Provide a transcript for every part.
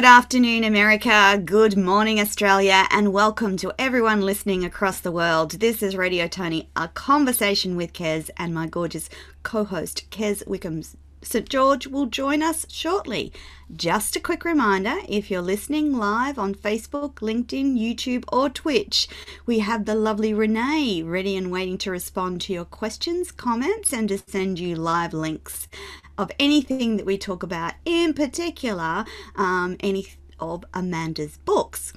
Good afternoon, America. Good morning, Australia, and welcome to everyone listening across the world. This is Radio Tony, a conversation with Kez and my gorgeous co host, Kez Wickham St. George, will join us shortly. Just a quick reminder if you're listening live on Facebook, LinkedIn, YouTube, or Twitch, we have the lovely Renee ready and waiting to respond to your questions, comments, and to send you live links of anything that we talk about, in particular, um, any of Amanda's books.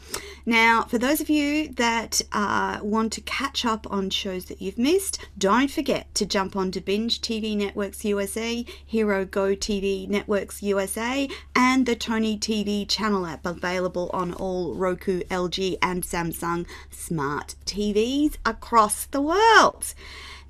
Now, for those of you that uh, want to catch up on shows that you've missed, don't forget to jump onto Binge TV Networks USA, Hero Go TV Networks USA, and the Tony TV channel app available on all Roku, LG, and Samsung smart TVs across the world.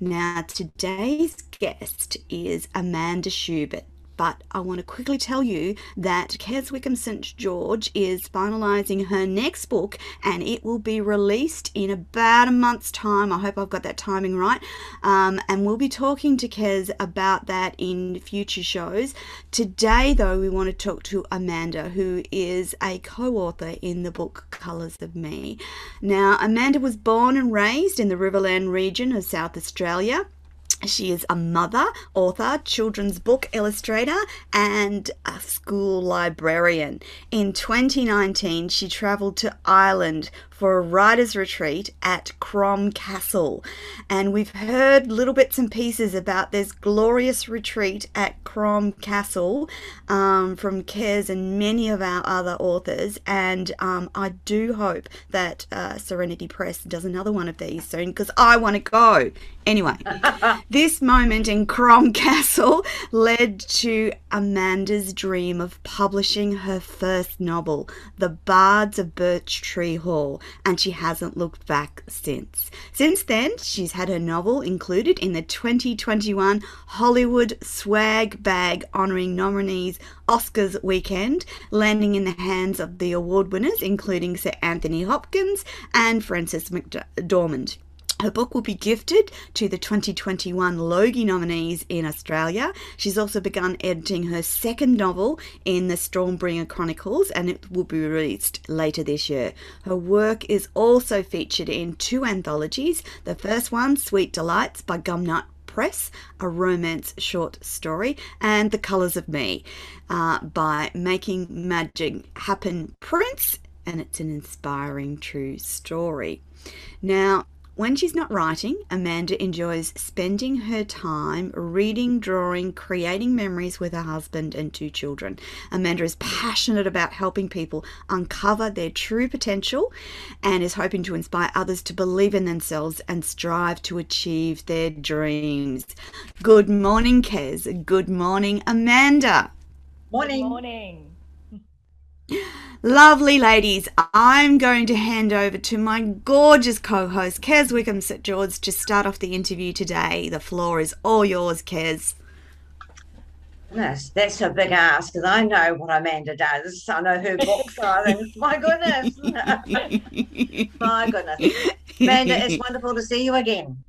Now, today's guest is Amanda Schubert. But I want to quickly tell you that Kez Wickham St. George is finalising her next book and it will be released in about a month's time. I hope I've got that timing right. Um, and we'll be talking to Kez about that in future shows. Today, though, we want to talk to Amanda, who is a co author in the book Colours of Me. Now, Amanda was born and raised in the Riverland region of South Australia. She is a mother, author, children's book illustrator, and a school librarian. In 2019, she travelled to Ireland for a writer's retreat at Crom Castle. And we've heard little bits and pieces about this glorious retreat at Crom Castle um, from Kez and many of our other authors. And um, I do hope that uh, Serenity Press does another one of these soon because I want to go. Anyway, this moment in Crom Castle led to Amanda's dream of publishing her first novel, The Bards of Birch Tree Hall, and she hasn't looked back since. Since then, she's had her novel included in the 2021 Hollywood Swag Bag honoring nominees Oscars weekend, landing in the hands of the award winners, including Sir Anthony Hopkins and Frances McDormand. Her book will be gifted to the 2021 Logie nominees in Australia. She's also begun editing her second novel in the Stormbringer Chronicles and it will be released later this year. Her work is also featured in two anthologies. The first one, Sweet Delights by Gumnut Press, a romance short story, and The Colours of Me uh, by Making Magic Happen Press, and it's an inspiring true story. Now, when she's not writing, Amanda enjoys spending her time reading, drawing, creating memories with her husband and two children. Amanda is passionate about helping people uncover their true potential and is hoping to inspire others to believe in themselves and strive to achieve their dreams. Good morning, Kez. Good morning, Amanda. Morning. Good morning. Lovely ladies, I'm going to hand over to my gorgeous co host, Kez Wickham St. George, to start off the interview today. The floor is all yours, Kez. Goodness, that's a big ask because I know what Amanda does. I know her books are things. My goodness. My goodness. Amanda, it's wonderful to see you again.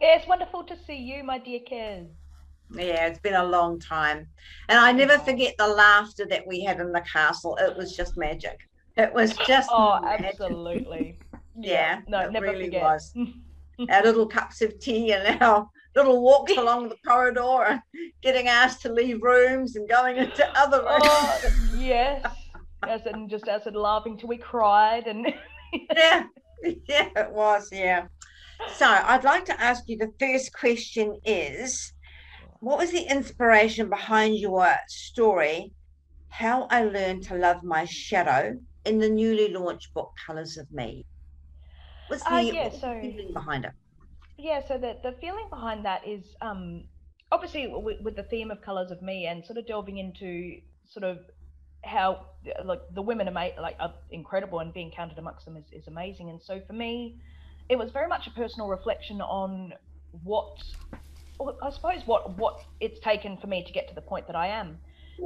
Yeah, it's wonderful to see you, my dear Kez. Yeah, it's been a long time. And I never forget the laughter that we had in the castle. It was just magic. It was just Oh, magic. absolutely. Yeah, No, it never really forget. was. Our little cups of tea and our little walks along the corridor and getting asked to leave rooms and going into other oh, rooms. oh, yes. As in just as in laughing till we cried and yeah, yeah, it was. Yeah. So I'd like to ask you the first question is what was the inspiration behind your story, How I Learned to Love My Shadow, in the newly launched book, Colours of Me? What's the, Uh, yeah, what's the so- feeling behind it? yeah, so the the feeling behind that is um obviously with, with the theme of colors of me and sort of delving into sort of how like the women are made like are incredible and being counted amongst them is, is amazing and so for me it was very much a personal reflection on what I suppose what what it's taken for me to get to the point that I am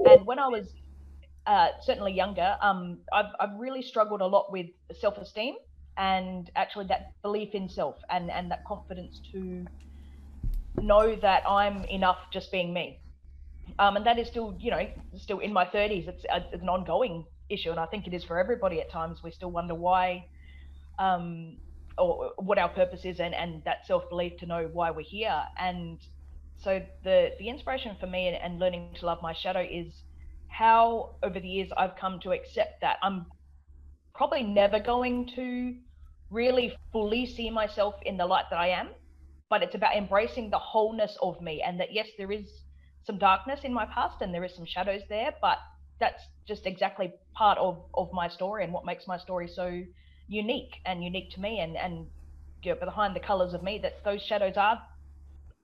and when I was uh, certainly younger um I've, I've really struggled a lot with self-esteem and actually that belief in self and and that confidence to know that I'm enough just being me. Um, and that is still, you know, still in my 30s. It's, uh, it's an ongoing issue, and I think it is for everybody at times. We still wonder why, um, or what our purpose is, and, and that self belief to know why we're here. And so the the inspiration for me and, and learning to love my shadow is how over the years I've come to accept that I'm probably never going to really fully see myself in the light that I am, but it's about embracing the wholeness of me and that yes, there is some darkness in my past and there is some shadows there, but that's just exactly part of of my story and what makes my story so unique and unique to me and and you know, behind the colors of me that those shadows are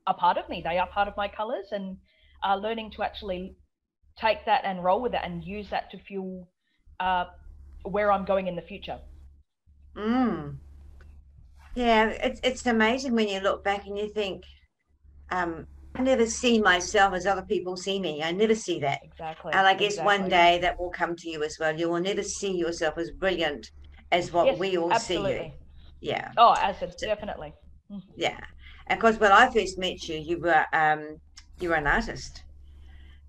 a part of me. They are part of my colors and uh, learning to actually take that and roll with it and use that to fuel uh, where I'm going in the future. Mm. Yeah, it's it's amazing when you look back and you think, um, I never see myself as other people see me. I never see that. Exactly. And I guess exactly. one day that will come to you as well. You will never see yourself as brilliant as what Yes, we all see you. Yeah, Oh, acid, definitely. yeah. And because when I first met you, you were um you were an artist.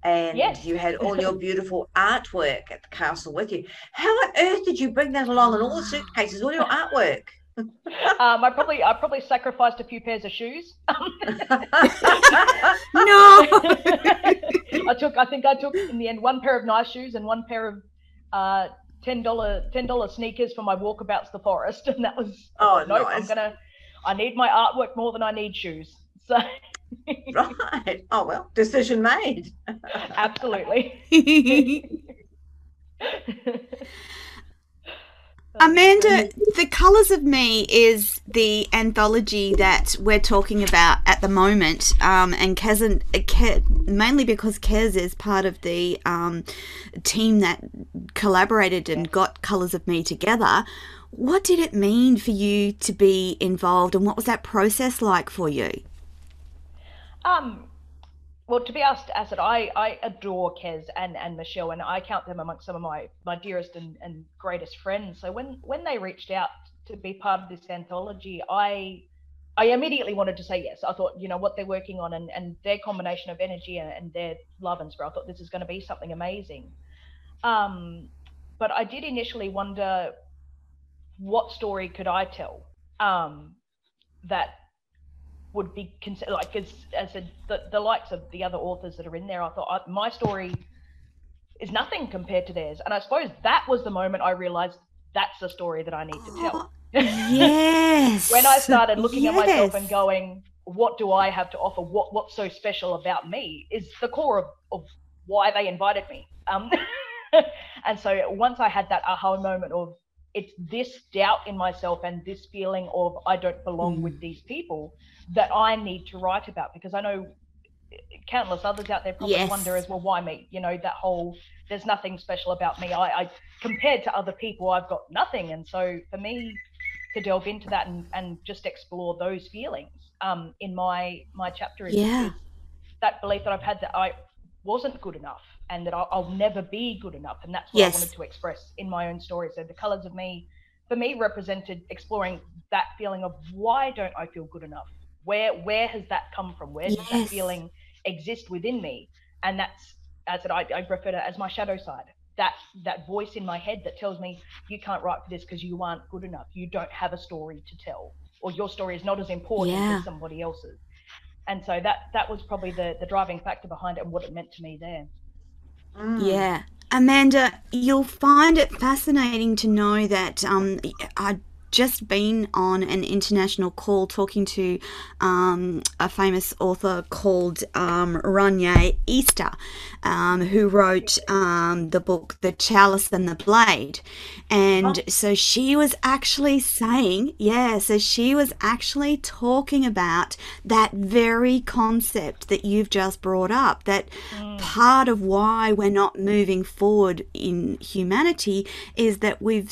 And Yes. you had all your beautiful artwork at the castle with you. How on earth did you bring that along in all the suitcases, all your artwork? Um, I probably I probably sacrificed a few pairs of shoes. No. I took I think I took in the end one pair of nice shoes and one pair of uh, ten dollar ten dollar sneakers for my walkabouts the forest, and that was Oh, thought, nope, I'm gonna I need my artwork more than I need shoes. So right. Oh well, decision made. absolutely. Amanda, The Colours of Me is the anthology that we're talking about at the moment, um, and Kez, and, uh, Ke- mainly because Kez is part of the um, team that collaborated and got Colours of Me together. What did it mean for you to be involved, and what was that process like for you? Um, well, to be asked, Acid, I, I adore Kez and, and Michelle, and I count them amongst some of my, my dearest and, and greatest friends. So when, when they reached out to be part of this anthology, I I immediately wanted to say yes. I thought, you know, what they're working on and, and their combination of energy and, and their love and spirit, I thought this is going to be something amazing. Um, but I did initially wonder what story could I tell um, that would be considered like as as a, the, the likes of the other authors that are in there i thought I, my story is nothing compared to theirs. And i suppose that was the moment i realized that's the story that i need to tell. Yes. when i started looking at myself and going what do i have to offer? What what's so special about me is the core of, of why they invited me. Um and so once i had that aha moment of it's this doubt in myself and this feeling of i don't belong Mm. with these people that i need to write about because i know countless others out there probably Yes. wonder as well why me you know that whole there's nothing special about me I, I compared to other people i've got nothing and so for me to delve into that and, and just explore those feelings um, in my my chapter is, Yeah. is that belief that I've had that I wasn't good enough and that I'll, I'll never be good enough, and that's what Yes. I wanted to express in my own story. So the colors of me, for me, represented exploring that feeling of why don't I feel good enough? Where where has that come from? Where does that feeling exist within me? And that's as I, I refer to it as my shadow side. That that voice in my head that tells me you can't write for this because you aren't good enough. You don't have a story to tell, or your story is not as important Yeah. as somebody else's. And so that that was probably the the driving factor behind it and what it meant to me there. Mm. Yeah. Amanda, you'll find it fascinating to know that um, I'd just been on an international call talking to um, a famous author called um, Riane Eisler, um, who wrote um, the book The Chalice and the Blade. And so she was actually saying, yeah, so she was actually talking about that very concept that you've just brought up, that part of why we're not moving forward in humanity is that we've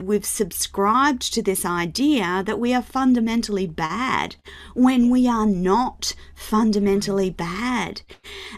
we've subscribed to this idea that we are fundamentally bad when we are not fundamentally bad.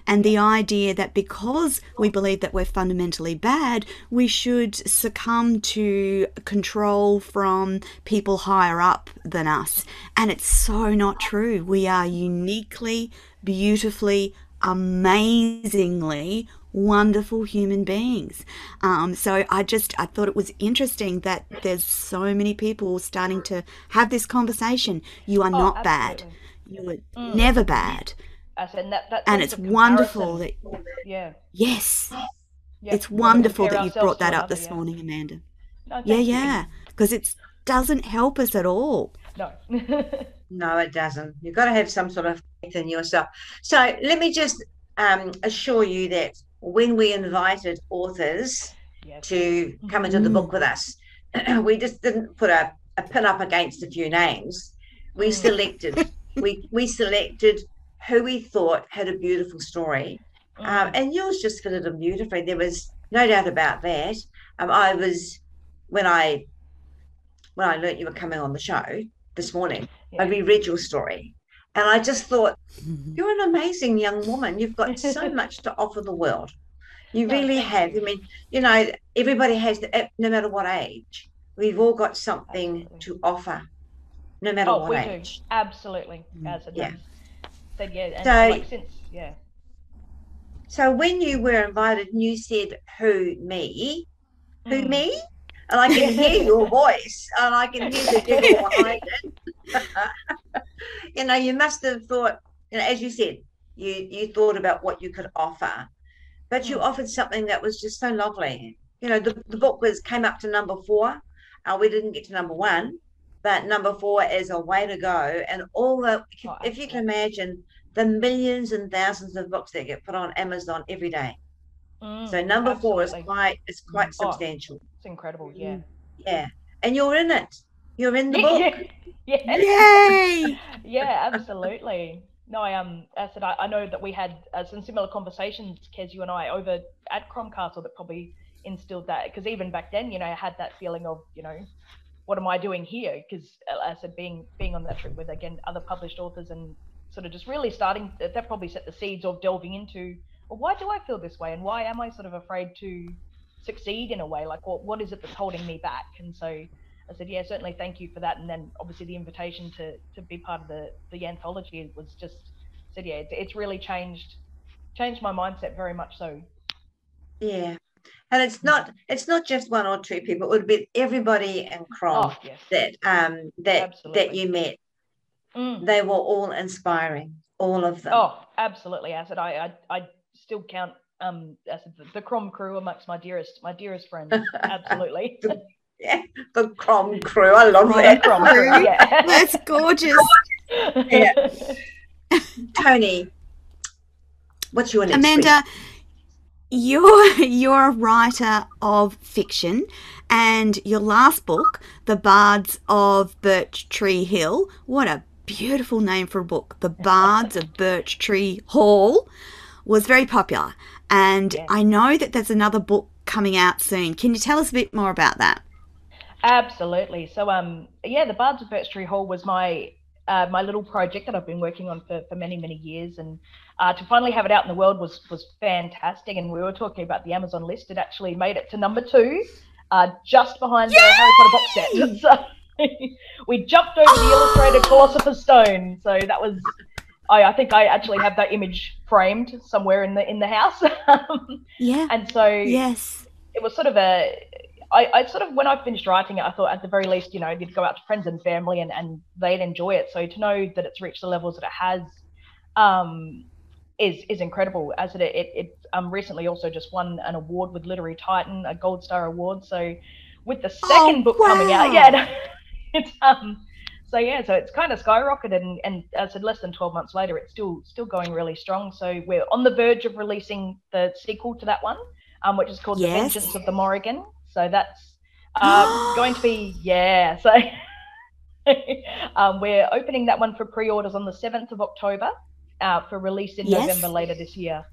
And the idea that because we believe that we're fundamentally bad we should succumb to control from people higher up than us. And it's so not true. We are uniquely beautifully amazingly wonderful human beings. Um, so I just I thought it was interesting that there's so many people starting to have this conversation. You are Oh, not bad. You were Mm. never bad, I said that, that and it's wonderful that yeah, yes, yeah. it's wonderful that you've brought that up another, this yeah. morning, Amanda. No, Yeah, yeah, because it doesn't help us at all. No. No, it doesn't. You've got to have some sort of faith in yourself. So let me just um, assure you that when we invited authors yes. to come into the Mm. book with us, we just didn't put a, a pin up against a few names. We Mm. selected we we selected who we thought had a beautiful story, um, Mm. and yours just fitted in beautifully. There was no doubt about that. Um, I was when I when I learnt you were coming on the show this morning. I Yeah. reread your story, and I just thought you're an amazing young woman. You've got so much to offer the world. You really have. I mean, you know, everybody has, the, no matter what age, we've all got something Absolutely. to offer, no matter Oh, what we age. do absolutely. Mm. As a Yeah. said, yeah, and So- like since yeah, So when you were invited and you said, Who, me? Who, Mm. me? And I can hear your voice and I can hear the devil behind it. you know, you must have thought, you know, as you said, you you thought about what you could offer, but you Mm. offered something that was just so lovely. You know, the, the book was came up to number four. Uh, we didn't get to number one, but number four is a way to go. And all the Oh, if you can imagine the millions and thousands of books that get put on Amazon every day. Mm, So number four is quite is quite Oh. substantial. it's incredible. Yeah. Yeah. And you're in it. You're in the book. yeah. Yay! yeah, absolutely. No, I um, I said I, I know that we had uh, some similar conversations, Kez, you and I, over at Crom Castle that probably instilled that because even back then, you know, I had that feeling of, you know, what am I doing here? Because I said being being on that trip with again other published authors and sort of just really starting that, that probably set the seeds of delving into well, why do I feel this way and why am I sort of afraid to succeed in a way? Like what what is it that's holding me back? And so I said, yeah, certainly thank you for that. And then obviously the invitation to to be part of the the anthology was just said, yeah, it's, it's really changed changed my mindset very much so. Yeah. And it's not it's not just one or two people. It would be everybody in Crom Oh yes, that um that that you met. Mm. They were all inspiring. All of them. Oh, absolutely. I said I I, I still count um I said the, the Crom crew amongst my dearest my dearest friends. Absolutely. Yeah. The Crom crew. I love Crom that. Crom crew, crew. yeah. That's gorgeous. Yeah. Tony, what's your next Amanda, you're you're a writer of fiction, and your last book, The Bards of Birch Tree Hill, what a beautiful name for a book. The Bards of Birch Tree Hall was very popular, and Yeah. I know that there's another book coming out soon. Can you tell us a bit more about that? Absolutely. So, um, yeah, the Bards of Birch Tree Hall was my uh, my little project that I've been working on for, for many many years, and uh, to finally have it out in the world was was fantastic. And we were talking about the Amazon list; it actually made it to number two, uh, just behind the Harry Potter box set. So we jumped over the illustrated Philosopher's Stone. So that was. I, I think I actually have that image framed somewhere in the in the house, Yeah. and so Yes. it was sort of a I, I sort of when I finished writing it, I thought at the very least, you know, you'd go out to friends and family and, and they'd enjoy it. So to know that it's reached the levels that it has um, is is incredible. As it it, it um, recently also just won an award with Literary Titan, a Gold Star Award. So with the second Oh, book coming out, yeah, it's um so yeah, so it's kind of skyrocketed and, and as I said, less than 12 months later, it's still still going really strong. So we're on the verge of releasing the sequel to that one, um, which is called Yes. The Vengeance of the Morrigan. So that's uh, going to be yeah. So um, we're opening that one for pre-orders on the 7th of October uh, for release in Yes. November later this year.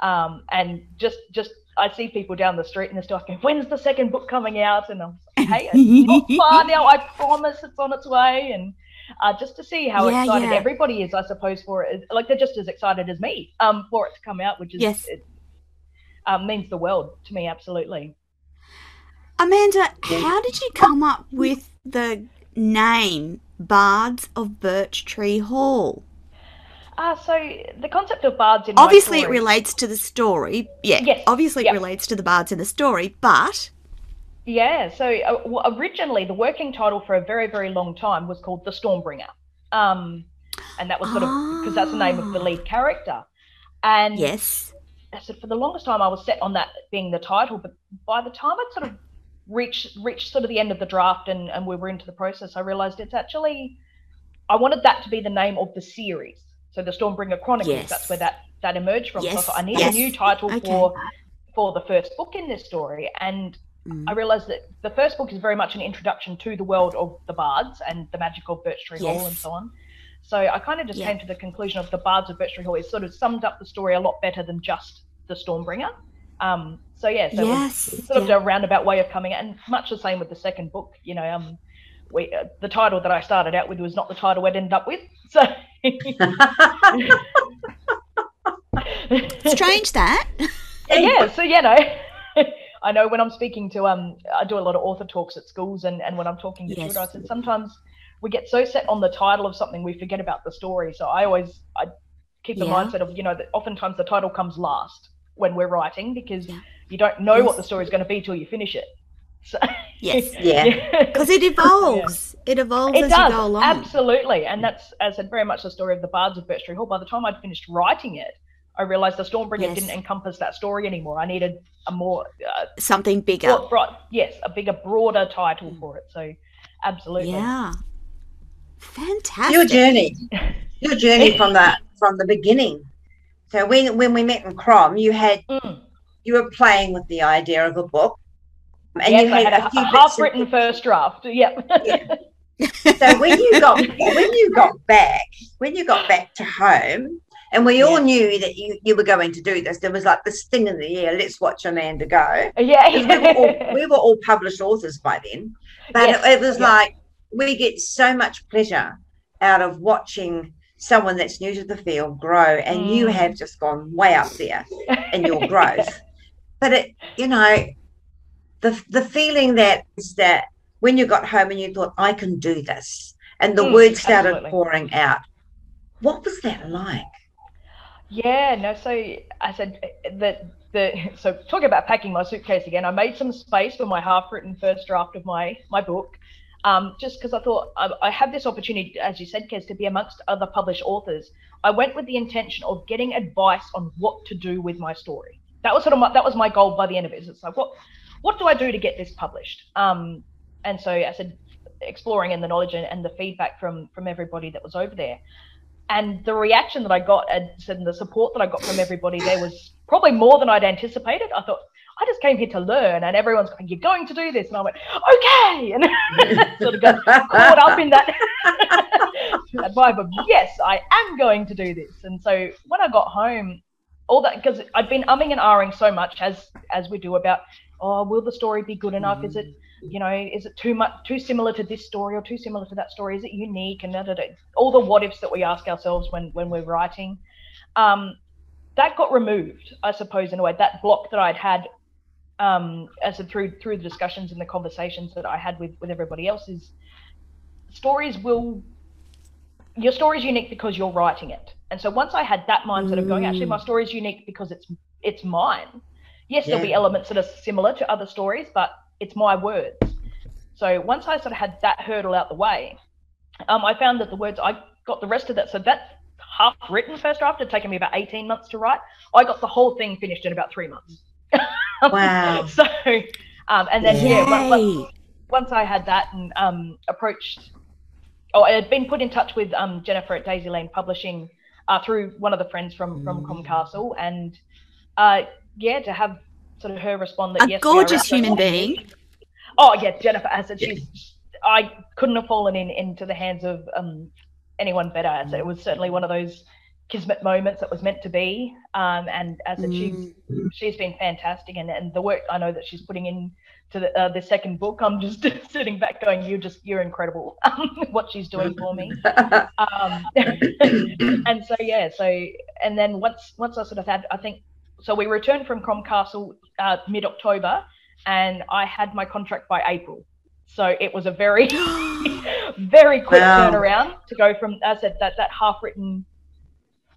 Um, and just just I see people down the street and they're still asking, when's the second book coming out? And I'm like, hey, it's not far now. I promise it's on its way. And uh, just to see how Yeah, excited yeah. everybody is, I suppose, for it. Like they're just as excited as me um, for it to come out, which is Yes. it, um, means the world to me. Absolutely. Amanda, how did you come up with the name Bards of Birch Tree Hall? Uh, so the concept of bards in obviously it relates to the story. Yeah, Yes, obviously yeah. it relates to the bards in the story, but Yeah, so uh, well, originally the working title for a very, very long time was called The Stormbringer. Um, and that was sort of because that's the name of the Ah. lead character. And yes, I said for the longest time I was set on that being the title, but by the time I'd sort of reached reached sort of the end of the draft and, and we were into the process, I realized it's actually I wanted that to be the name of the series. So the Stormbringer Chronicles, Yes. that's where that that emerged from. So I Yes, thought I need yes. a new title Okay. for for the first book in this story. And Mm. I realized that the first book is very much an introduction to the world of the bards and the magic of Birch Tree Hall and so on. So I kind of just Yeah. came to the conclusion of the bards of Birch Tree Hall. is sort of summed up the story a lot better than just the Stormbringer. Um, so yeah, so it yes, sort of yeah. a roundabout way of coming, and much the same with the second book. You know, um, we uh, the title that I started out with was not the title we'd end up with. So strange that. yeah, so you know, I know when I'm speaking to um, I do a lot of author talks at schools, and and when I'm talking to Yes. children, I said sometimes we get so set on the title of something we forget about the story. So I always I keep the Yeah. mindset of you know that oftentimes the title comes last when we're writing because Yeah. you don't know Yes. what the story is going to be till you finish it. So Yes, Yeah. because it evolves. It evolves It as does you go along. absolutely, and that's as I said very much the story of the Bards of Birch Tree Hall. By the time I'd finished writing it, I realized the Stormbringer Yes. didn't encompass that story anymore. I needed a more, uh, Something bigger. broad, broad- yes, a bigger, broader title for it. So, absolutely, Yeah. Fantastic. your journey, your journey from the from the beginning. So when when we met in Crom, you had Mm. you were playing with the idea of a book, and yes, you had, had a a, half-written first draft. Yep. Yeah. so when you got when you got back when you got back to home and we all knew that you, you were going to do this there was like this thing in the air let's watch amanda go yeah. we, were all, we were all published authors by then but Yes, it, it was yeah. like we get so much pleasure out of watching someone that's new to the field grow and you Mm. have just gone way up there in your growth. But it, you know, the the feeling that is that when you got home and you thought, I can do this, and the Mm, words started absolutely. pouring out. What was that like? Yeah, no. So I said uh, that the so talking about packing my suitcase again. I made some space for my half-written first draft of my my book, um, just because I thought I, I had this opportunity, as you said, Kez, to be amongst other published authors. I went with the intention of getting advice on what to do with my story. That was sort of my, that was my goal by the end of it. it's like what what do I do to get this published? Um, and so I said exploring and the knowledge and, and the feedback from from everybody that was over there and the reaction that I got and the support that I got from everybody there was probably more than I'd anticipated. I thought I just came here to learn, and everyone's going, "You're going to do this," and I went, "Okay," and sort of got caught up in that, that vibe of yes, I am going to do this. And so when I got home, all that because I'd been umming and ahhing so much as as we do about, oh, will the story be good enough? Is it you know, is it too much, too similar to this story or too similar to that story? Is it unique? And da, da, da. all the what ifs that we ask ourselves when when we're writing, um, that got removed, I suppose, in a way. That block that I'd had, um, as a, through through the discussions and the conversations that I had with with everybody else, is stories will. Your story is unique because you're writing it, and so once I had that mindset of going, actually, my story is unique because it's it's mine. Yes, there'll be elements that are similar to other stories, but it's my words. So once I sort of had that hurdle out the way, um, I found that the words I got the rest of that. So that half written first draft had taken me about 18 months to write. I got the whole thing finished in about three months. Wow. so, um, and then yeah, on- on- once I had that and um, approached, oh, I had been put in touch with um, Jennifer at Daisy Lane Publishing uh, through one of the friends from from Mm. Crom Castle, and uh, yeah, to have sort of her respond that A yes, gorgeous human being. Oh yeah, Jennifer as I said, she's. I couldn't have fallen in into the hands of um, anyone better. As it was certainly one of those kismet moments that was meant to be. Um, and as said, she's Mm. she's been fantastic, and, and the work I know that she's putting in to the, uh, the second book, I'm just sitting back going, "You're just you're incredible, what she's doing for me." Um, and so yeah, so and then once once I sort of had, I think, so we returned from Crom Castle uh, mid October, and I had my contract by April. So it was a very very quick Wow. turnaround to go from as I said that that half written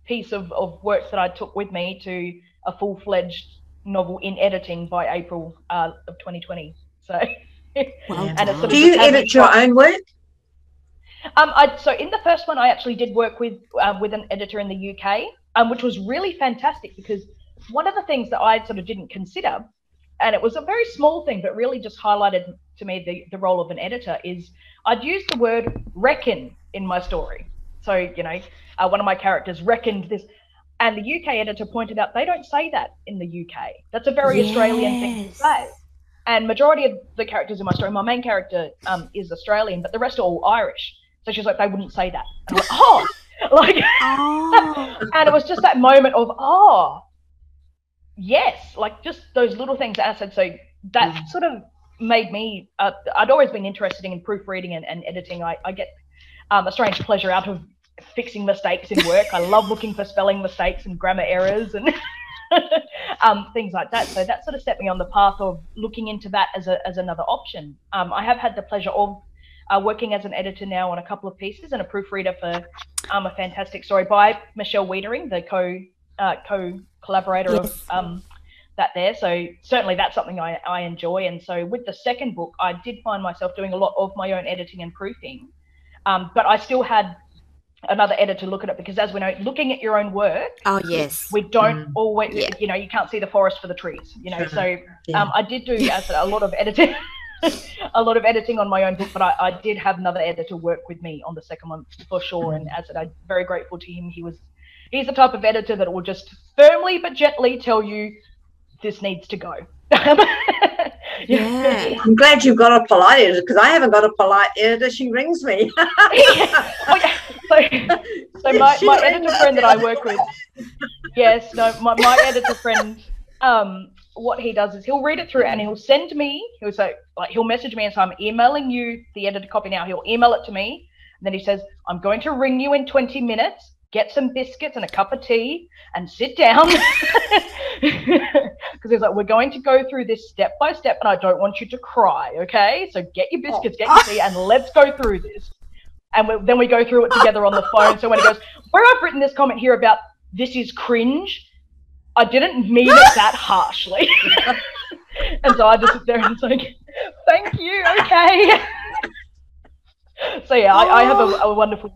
piece of, of work that I took with me to a full fledged novel in editing by April uh, of 2020. So, Well and it's sort of Do you just had me edit your own work? Um, I, so in the first one, I actually did work with uh, with an editor in the UK, um, which was really fantastic because one of the things that I sort of didn't consider, and it was a very small thing, but really just highlighted to me the, the role of an editor is I'd use the word reckon in my story. So you know, uh, one of my characters reckoned this, and the UK editor pointed out they don't say that in the UK. That's a very Australian thing to say. And majority of the characters in my story, my main character um, is Australian, but the rest are all Irish. So she's like, they wouldn't say that. And I'm like, oh, like, Oh. and it was just that moment of, oh, yes, like just those little things that I said. So that Mm. sort of made me, uh, I'd always been interested in proofreading and, and editing. I, I get um, a strange pleasure out of fixing mistakes in work. I love looking for spelling mistakes and grammar errors and um, things like that. So that sort of set me on the path of looking into that as, a, as another option. Um, I have had the pleasure of uh, working as an editor now on a couple of pieces and a proofreader for um, a fantastic story by Michelle Wiedering, the co uh, co collaborator Yes. of um, that there. So certainly that's something I, I enjoy. And so with the second book, I did find myself doing a lot of my own editing and proofing, um, but I still had another editor look at it because as we know, looking at your own work, Oh yes. we don't Mm. always, Yeah. you know, you can't see the forest for the trees, you know. Sure. So Yeah. um, I did do as a lot of editing, a lot of editing on my own book, but I, I did have another editor work with me on the second one for sure. And as I said, I'm very grateful to him. He was, he's the type of editor that will just firmly but gently tell you this needs to go. Yeah. I'm glad you've got a polite editor because I haven't got a polite editor. She rings me. Oh, yeah. So, so my, my editor friend that I work with, yes, no, my, my editor friend, um, what he does is he'll read it through and he'll send me, he'll say, like, he'll message me and say, I'm emailing you the edited copy now. He'll email it to me. And then he says, I'm going to ring you in 20 minutes, get some biscuits and a cup of tea and sit down. Because he's like, we're going to go through this step by step and I don't want you to cry. Okay. So get your biscuits, get your tea, and let's go through this. And we, then we go through it together on the phone. So when he goes, where I've written this comment here about this is cringe, I didn't mean it that harshly. and so I just sit there and it's like, thank you, okay. so yeah, I, I have a, a wonderful,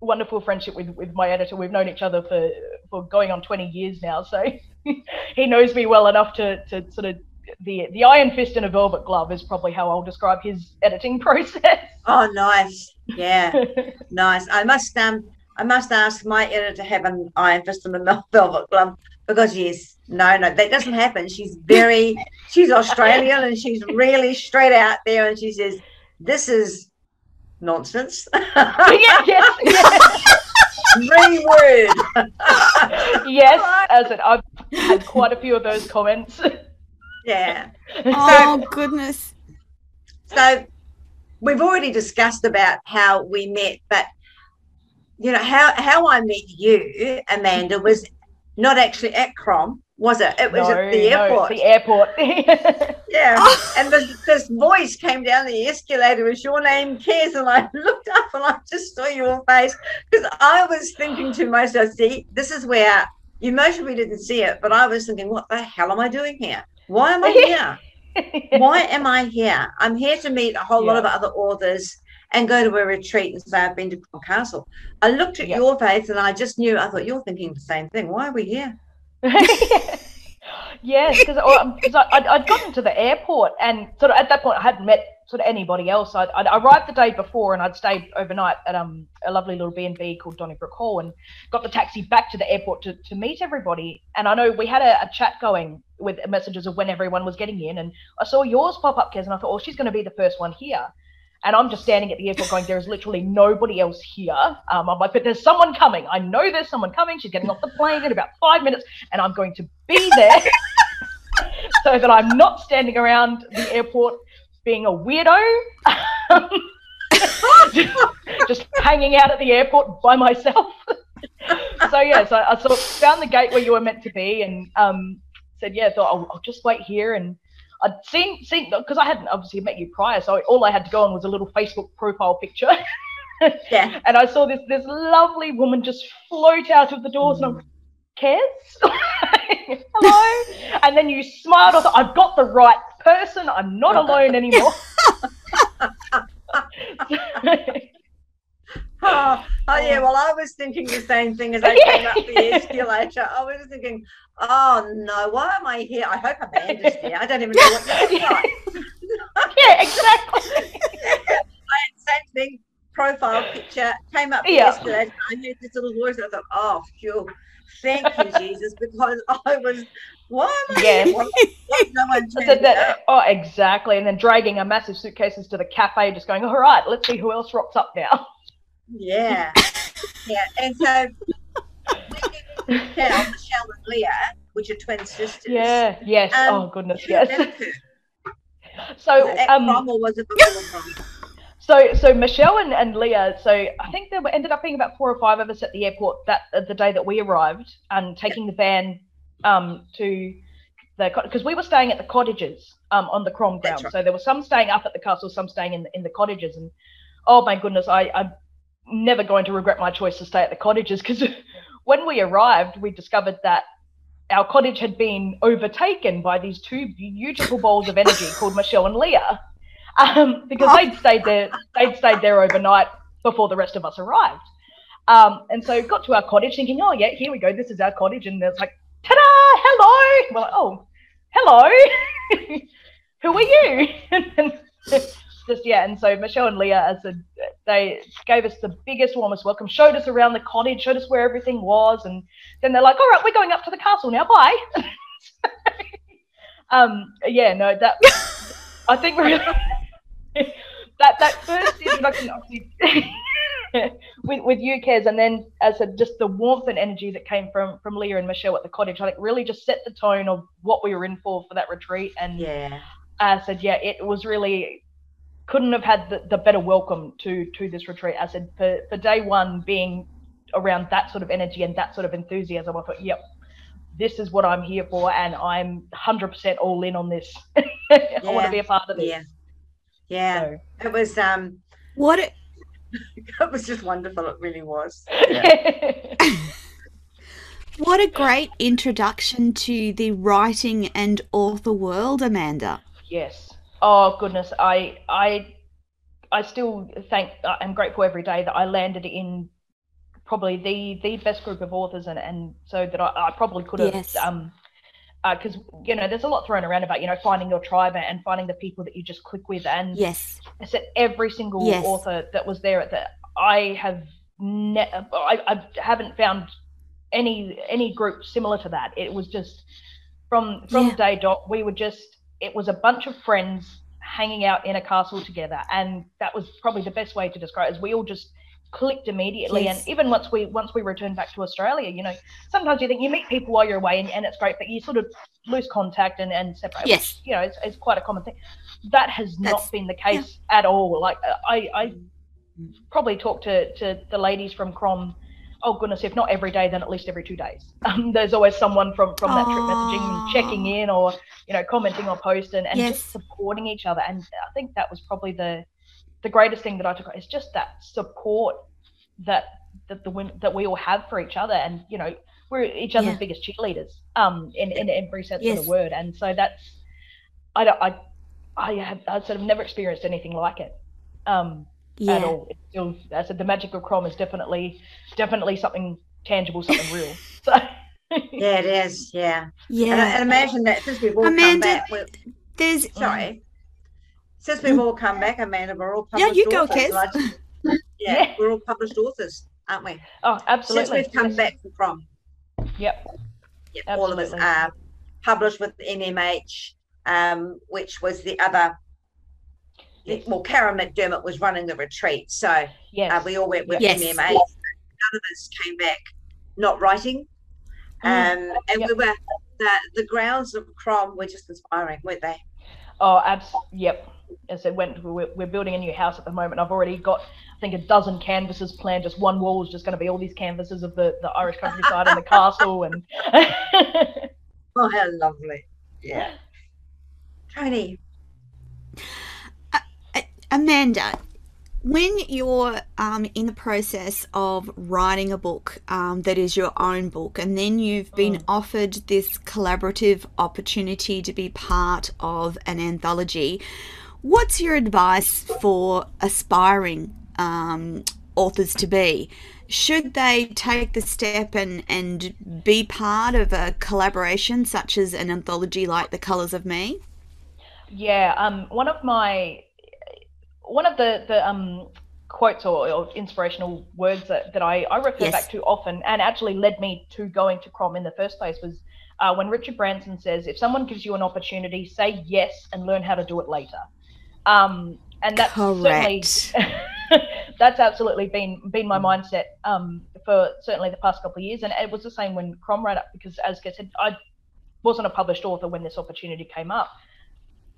wonderful friendship with, with my editor. We've known each other for, for going on 20 years now. So he knows me well enough to, to sort of the the iron fist and a velvet glove is probably how I'll describe his editing process. oh, nice. Yeah, nice. I must um, I must ask my editor to have an iron fist and a velvet glove because yes, no, no, that doesn't happen. She's very, she's Australian and she's really straight out there, and she says, "This is nonsense." yes, yes, yes, Reword. yes. As it, I've had quite a few of those comments. yeah. Oh goodness. So we've already discussed about how we met, but you know how how I met you, Amanda, was not actually at Crom, was it? It was no, at the no, airport. the airport. yeah. Oh. And this, this voice came down the escalator. Was your name Kez? And I looked up and I just saw your face because I was thinking to myself, see, this is where you emotionally didn't see it, but I was thinking, what the hell am I doing here? Why am I here? why am I here? I'm here to meet a whole lot of other authors and go to a retreat and say I've been to Castle. I looked at Yeah. your face and I just knew. I thought you're thinking the same thing. Why are we here? yes, because I'd, I'd gotten to the airport and sort of at that point I hadn't met sort of anybody else. I'd, I'd arrived the day before and I'd stayed overnight at um a lovely little B and B called Donnybrook Hall and got the taxi back to the airport to, to meet everybody. And I know we had a, a chat going with messages of when everyone was getting in, and I saw yours pop up, Kez, and I thought, oh, she's going to be the first one here. And I'm just standing at the airport going, there is literally nobody else here. Um, I'm like, but there's someone coming. I know there's someone coming. She's getting off the plane in about five minutes, and I'm going to be there so that I'm not standing around the airport being a weirdo. just hanging out at the airport by myself. so yeah, so I sort of found the gate where you were meant to be, and um, said, yeah, thought I'll, I'll just wait here. And I'd seen seen because I hadn't obviously met you prior, so all I had to go on was a little Facebook profile picture. Yeah. and I saw this this lovely woman just float out of the doors, and I'm mm. Kez? Hello? and then you smiled. I thought, I've got the right person. I'm not alone anymore. Oh, oh, yeah, oh. well, I was thinking the same thing as I came up the escalator. I was thinking, oh no, why am I here? I hope Amanda's here. I don't even know what look like. yeah, exactly. I had the same thing, profile picture, came up the Yeah. escalator. I heard this little voice. I thought, oh, phew, thank you, Jesus, because I was, why am I Yes. here? Why, why no one I turned said me up? that, oh, exactly. And then dragging our massive suitcases to the cafe, just going, all right, let's see who else rocks up now. Yeah, yeah, and so we did tell Michelle and Leah, which are twin sisters. Yeah, yes. Um, oh, goodness, yes. So, um, was? So, so Michelle and, and Leah. So I think there were, ended up being about four or five of us at the airport that uh, the day that we arrived, and taking the van um, to the because we were staying at the cottages um, on the Crom ground. right. So there were some staying up at the castle, some staying in the, in the cottages, and oh my goodness, I, I'm never going to regret my choice to stay at the cottages because when we arrived, we discovered that our cottage had been overtaken by these two beautiful balls of energy called Michelle and Leah um, because they'd stayed there. They'd stayed there overnight before the rest of us arrived. Um, and so got to our cottage thinking, oh yeah, here we go. This is our cottage, and it's like, ta-da! Hello. We're like, oh, hello. Who are you? and then just yeah. And so Michelle and Leah, as a, they gave us the biggest, warmest welcome, showed us around the cottage, showed us where everything was, and then they're like, all right, we're going up to the castle now. Bye. um, yeah, no, that I think really that that first introduction with with you, Kez, and then as I said, just the warmth and energy that came from from Leah and Michelle at the cottage, I think really just set the tone of what we were in for for that retreat. And Yeah, I said, yeah, it was really couldn't have had the, the better welcome to to this retreat. I said for for day one being around that sort of energy and that sort of enthusiasm, I thought, yep, this is what I'm here for, and I'm 100% all in on this. I want to be a part of this. yeah, yeah. So, It was um, What a, it was just wonderful. It really was. what a great introduction to the writing and author world, Amanda. yes. Oh goodness, I I I still thank I'm grateful every day that I landed in probably the the best group of authors and and so that I, I probably could have Yes. um because you know there's a lot thrown around about you know finding your tribe and finding the people that you just click with and Yes. I said every single Yes. author that was there at the I have ne- I, I haven't found any any group similar to that. It was just from from Yeah. day dot we were just it was a bunch of friends hanging out in a castle together and that was probably the best way to describe it is we all just clicked immediately Yes. and even once we once we returned back to australia you know sometimes you think you meet people while you're away and, and it's great but you sort of lose contact and, and separate Yes. which, you know it's, it's quite a common thing that has That's- not been the case at all like i i probably talked to to the ladies from crom oh goodness if not every day then at least every two days. Um, there's always someone from from that trip messaging and checking in or you know commenting or posting, and, Yes. just supporting each other. And i think that was probably the the greatest thing that i took is just that support that that the women that we all have for each other. And you know we're each other's Yeah. biggest cheerleaders um in, in every sense of the word. And so that's i don't i i have i sort of never experienced anything like it. Um at Yeah. all. It's still, I said, the magic of Crom is definitely, definitely something tangible, something real. So, Yeah, it is. Yeah, Yeah. and imagine that since we've all come back. We're, There's sorry, since we've all come back, Amanda, we're all Yeah, published you go, authors. Kez. like- yeah, Yeah. we're all published authors, aren't we? oh, absolutely. Since we've come Yes. back from, Yep. yeah, all of us are published with NMH, um, which was the other. Yes. Well, Karen McDermott was running the retreat, so Yes. uh, we all went with Yes. NMH. None of us came back not writing, Mm. um, and Yep. we were the the grounds of Crom were just inspiring, weren't they? Oh, abs. Yep. As I said, went, we're, we're building a new house at the moment. I've already got, I think, a dozen canvases planned. Just one wall is just going to be all these canvases of the, the Irish countryside and the castle. And Oh, how lovely! Yeah, Tony. Amanda, when you're um, in the process of writing a book um, that is your own book, and then you've been Mm. offered this collaborative opportunity to be part of an anthology, what's your advice for aspiring um, authors to be? Should they take the step and, and be part of a collaboration such as an anthology like The Colours of Me? Yeah, um, one of my one of the the um quotes or, or inspirational words that, that I, I refer Yes. back to often and actually led me to going to Crom in the first place was uh, when Richard Branson says, if someone gives you an opportunity, say yes and learn how to do it later. Um, and that's Correct. certainly that's absolutely been been my mindset um, for certainly the past couple of years. And it was the same when Crom ran up because as I said, I wasn't a published author when this opportunity came up.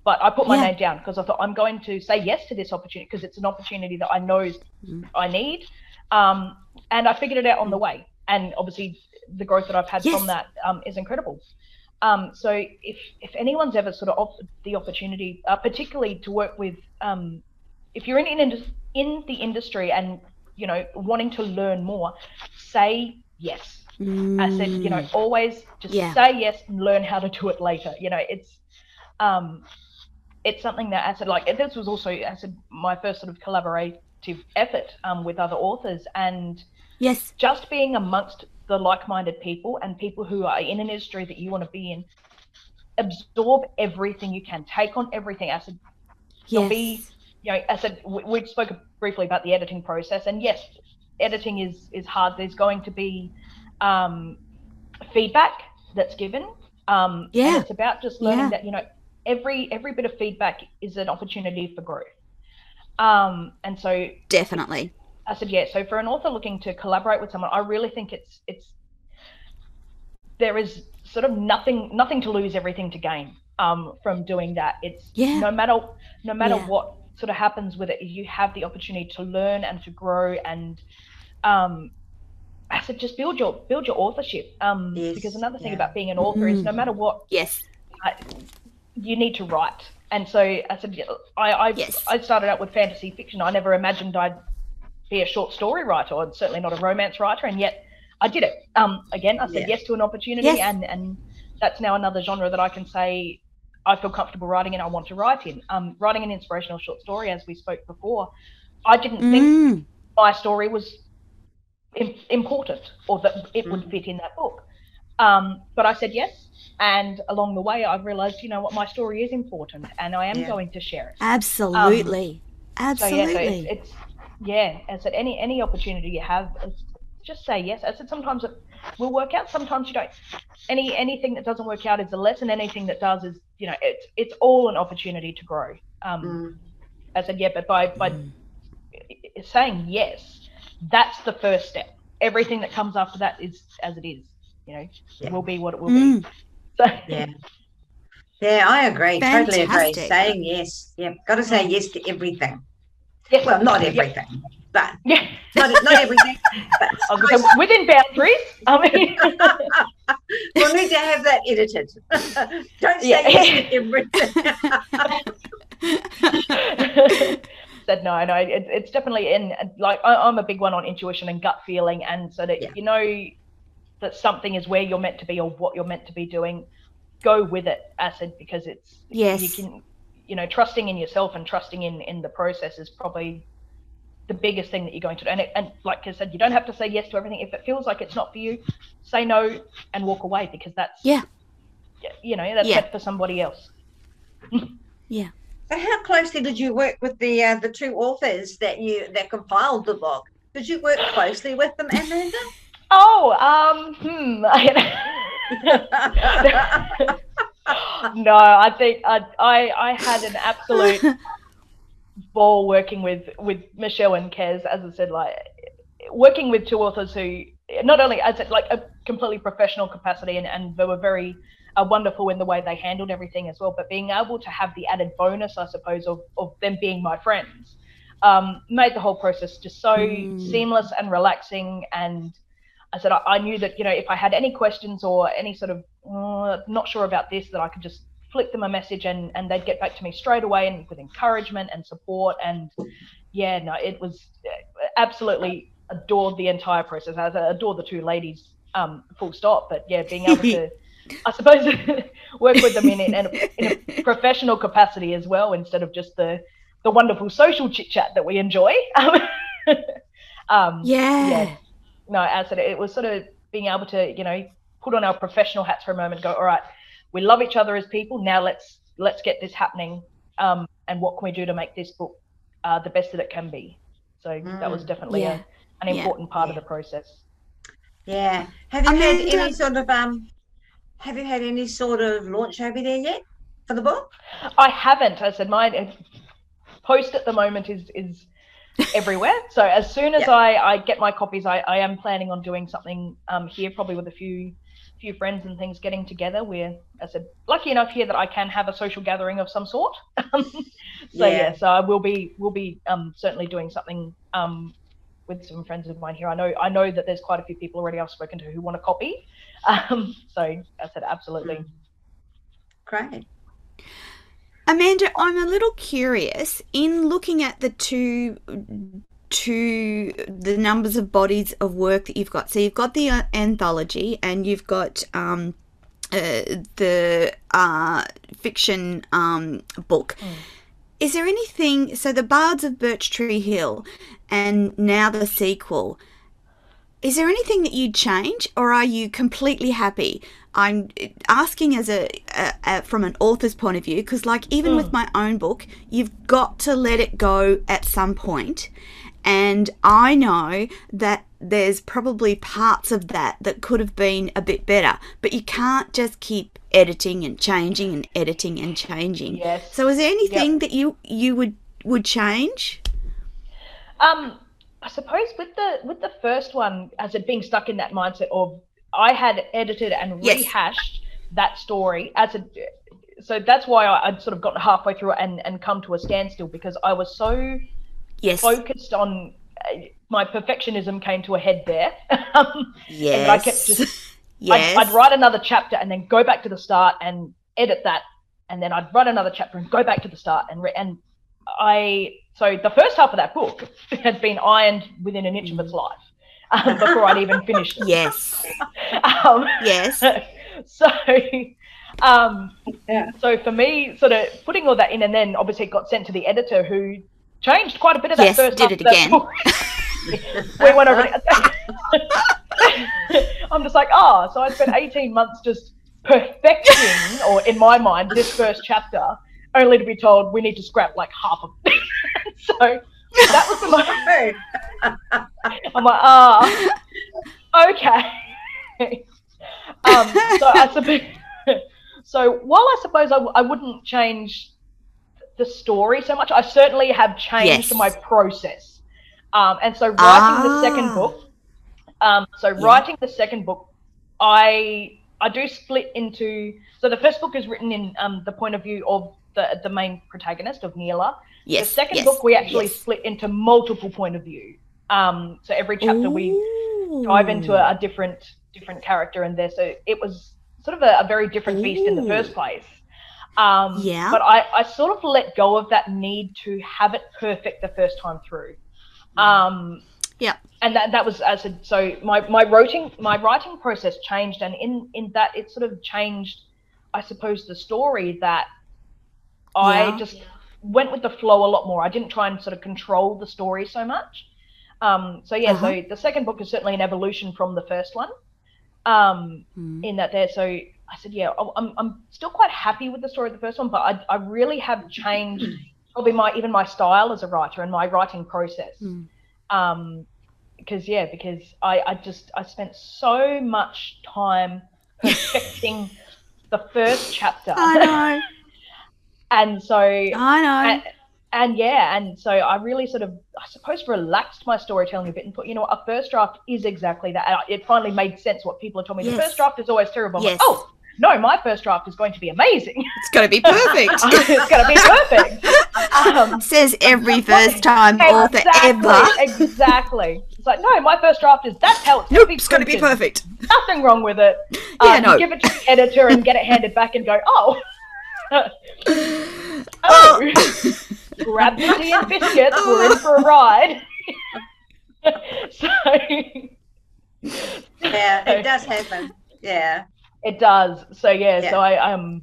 But I put my Yeah. name down because I thought I'm going to say yes to this opportunity because it's an opportunity that I know Mm. I need. Um, and I figured it out on the way. And obviously, the growth that I've had Yes. from that um, is incredible. Um, so if if anyone's ever sort of offered the opportunity, uh, particularly to work with, um, if you're in in, in the industry and you know wanting to learn more, say yes. I said, you know, Mm. always just Yeah. say yes and learn how to do it later. You know, it's um, it's something that I said like this was also I said my first sort of collaborative effort um, with other authors and yes, just being amongst the like-minded people and people who are in an industry that you want to be in absorb everything you can take on everything i said yes. be- you know i said we, we spoke briefly about the editing process and yes editing is is hard there's going to be um, feedback that's given um, Yeah. it's about just learning Yeah. that you know every every bit of feedback is an opportunity for growth um, and so Definitely. I said, yeah. So for an author looking to collaborate with someone, I really think it's it's there is sort of nothing nothing to lose, everything to gain um, from doing that. It's Yeah. no matter no matter Yeah. what sort of happens with it, you have the opportunity to learn and to grow and um, I said just build your build your authorship. Um, Yes, because another thing yeah. about being an author is no Mm. matter what Yes. You need to write. And so I said, I I, Yes. I started out with fantasy fiction. I never imagined I'd be a short story writer, or certainly not a romance writer, and yet I did it. Um, again, I said Yeah. yes to an opportunity, Yes. and and that's now another genre that I can say I feel comfortable writing and I want to write in. Um, writing an inspirational short story, as we spoke before, I didn't think Mm. my story was Im- important or that it would Mm. fit in that book. Um, but I said yes. And along the way, I've realized, you know what, my story is important and I am Yeah. going to share it. Absolutely. So, Absolutely. yeah, so it's, it's, yeah, I said, any, any opportunity you have, just say yes. I said, sometimes it will work out, sometimes you don't. Any, anything that doesn't work out is a lesson. Anything that does is, you know, it's, it's all an opportunity to grow. Um, Mm. I said, yeah, but by, by Mm. saying yes, that's the first step. Everything that comes after that is as it is. You know, Yeah. will be what it will Mm. be. So Yeah. Yeah, I agree. Totally agree. Saying yes. Yeah. Got to say yes to everything. Yeah. Well, not yeah, everything, but Yeah, not, not everything. But I was gonna say, within boundaries. I mean, we'll need to have that edited. Don't say Yeah. yes to everything. said no, no. It, it's definitely in. Like I, I'm a big one on intuition and gut feeling, and so that Yeah. you know that something is where you're meant to be or what you're meant to be doing. Go with it, acid, because it's Yes. you can you know trusting in yourself and trusting in in the process is probably the biggest thing that you're going to do and, it, and like i said you don't have to say yes to everything if it feels like it's not for you say no and walk away because that's Yeah. you know that's Yeah. meant for somebody else yeah. So how closely did you work with the uh, the two authors that you that compiled the book? Did you work closely with them, Amanda? oh um hmm no i think I, I i had an absolute ball working with with Michelle and Kez, as I said, like working with two authors who not only as it like a completely professional capacity and, and they were very uh, wonderful in the way they handled everything as well, but being able to have the added bonus, I suppose, of, of them being my friends, um, made the whole process just so Mm. seamless and relaxing. And I said I, I knew that you know if I had any questions or any sort of uh, not sure about this, that I could just flick them a message and and they'd get back to me straight away and with encouragement and support. And yeah no it was uh, absolutely adored the entire process. I adored the two ladies um full stop. But yeah being able to i suppose work with them in, in, in a professional capacity as well instead of just the the wonderful social chit chat that we enjoy. Um yeah. yeah no as I said it was sort of being able to you know put on our professional hats for a moment go all right we love each other as people. Now let's let's get this happening. Um, and what can we do to make this book uh, the best that it can be? So mm, that was mm. definitely yeah. a, an important yeah, part yeah. of the process. Yeah. Have you I had mean, any sort of um? Have you had any sort of launch over there yet for the book? I haven't. I said my post at the moment is is everywhere. So as soon as I, I get my copies, I, I am planning on doing something um, here, probably with a few few friends and things getting together. We're, I said, lucky enough here that I can have a social gathering of some sort. so yeah. yeah, so I will be will be um, certainly doing something um, with some friends of mine here. I know I know that there's quite a few people already I've spoken to who want a copy. Um, so I said absolutely. Great. Amanda, I'm a little curious in looking at the two to the numbers of bodies of work that you've got. So you've got the uh, anthology and you've got um, uh, the uh, fiction um, book. Mm. Is there anything? So the Bards of Birch Tree Hill, and now the sequel. Is there anything that you'd change, or are you completely happy? I'm asking as a, a, a from an author's point of view because, like, even mm. with my own book, you've got to let it go at some point. point and I know that there's probably parts of that that could have been a bit better, but you can't just keep editing and changing and editing and changing. Yes. So is there anything yep. that you you would would change? Um I suppose with the with the first one as it being stuck in that mindset of I had edited and yes. rehashed that story as a so that's why I, would sort of gotten halfway through it and, and come to a standstill because I was so yes. focused on uh, my perfectionism came to a head there. yes. And I kept just, yes. I'd, I'd, write another chapter and then go back to the start and edit that. And then I'd write another chapter and go back to the start and, re- and I, so the first half of that book had been ironed within an inch of its mm. life. Um, before I'd even finished it. Yes. um, yes. So, um, yeah. so for me, sort of putting all that in, and then obviously it got sent to the editor who changed quite a bit of that yes, first did it again. we went over I'm just like, oh, so I spent 18 months just perfecting, or in my mind, this first chapter, only to be told we need to scrap like half of it. so that was my. I'm like, ah, oh, okay. Um, so I suppose. So while I suppose I, I wouldn't change the story so much. I certainly have changed yes. my process. Um, and so writing ah. the second ah. book, um, so yeah. writing the second book, I I do split into so the first book is written in um, the point of view of the the main protagonist of Neela. Yes. The second yes. book we actually yes. split into multiple point of view. Um, so every chapter Ooh. we dive into a, a, different different character in there. So it was sort of a, a very different Ooh. beast in the first place. Um, yeah. But I, I sort of let go of that need to have it perfect the first time through. Um, yeah. And that, that was as a, so my, my writing my writing process changed, and in in that it sort of changed, I suppose, the story that I yeah. just went with the flow a lot more. I didn't try and sort of control the story so much. Um, so yeah, uh-huh. so the second book is certainly an evolution from the first one. Um, mm. in that there, so I said, yeah, I'm, I'm still quite happy with the story of the first one, but I, I really have changed probably my even my style as a writer and my writing process. Mm. Um, because yeah, because I, I just I spent so much time perfecting the first chapter. I know. and so I know. And, and yeah, and so I really sort of, I suppose, relaxed my storytelling a bit and put, you know, a first draft is exactly that. It finally made sense what people had told me. Yes. The first draft is always terrible. Yes. like, oh, no, my first draft is going to be amazing. It's going to be perfect. it's going to be perfect. Um, Says every first time exactly, author ever. exactly. It's like, no, my first draft is that's how it's nope, going to be. It's going to be perfect. Nothing wrong with it. Yeah, um, no. Give it to the editor and get it handed back and go, oh. oh, grab the tea and biscuits. We're in for a ride. so, yeah, it does happen. Yeah, it does. So yeah, Yeah. so I um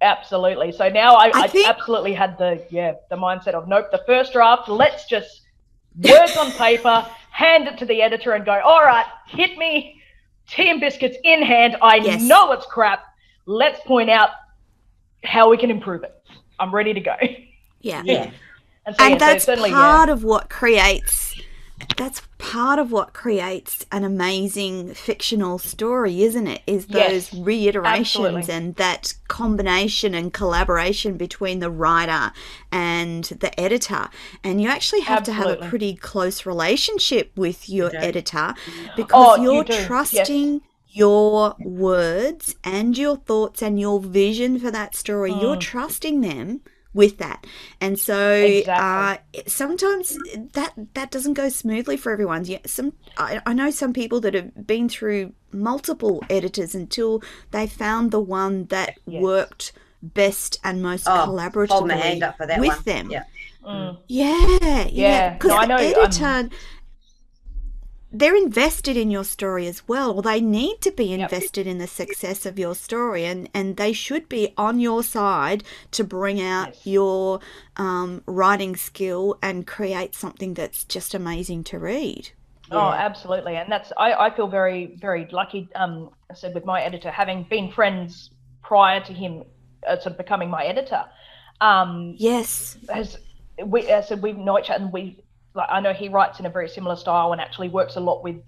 absolutely. So now I, I I, think- absolutely had the yeah the mindset of nope. The first draft, let's just work on paper, hand it to the editor, and go. All right, hit me. Tea and biscuits in hand. I Yes. know it's crap. Let's point out how we can improve it. I'm ready to go. Yeah. yeah, And so, and so that's certainly, part yeah. of what creates that's part of what creates an amazing fictional story isn't it is those Yes, reiterations absolutely. and that combination and collaboration between the writer and the editor and you actually have to have a pretty close relationship with your do. editor because Oh, you you're yes. trusting your words and your thoughts and your vision for that story you're Mm. trusting them with that and so uh, sometimes that that doesn't go smoothly for everyone yeah some I, I know some people that have been through multiple editors until they found the one that Yes. worked best and most Oh, collaboratively hand up for that with one. them Yeah. Mm. yeah, yeah. Yeah, Because no, I the know, um, editor, they're invested in your story as well, or they need to be Yep. invested in the success of your story, and and they should be on your side to bring out Yes. your um, writing skill and create something that's just amazing to read. Oh, absolutely, and that's I, I feel very very lucky. Um, I said with my editor, having been friends prior to him, uh, sort of becoming my editor, um, Yes, has we I said we know each other, and we like I know he writes in a very similar style and actually works a lot with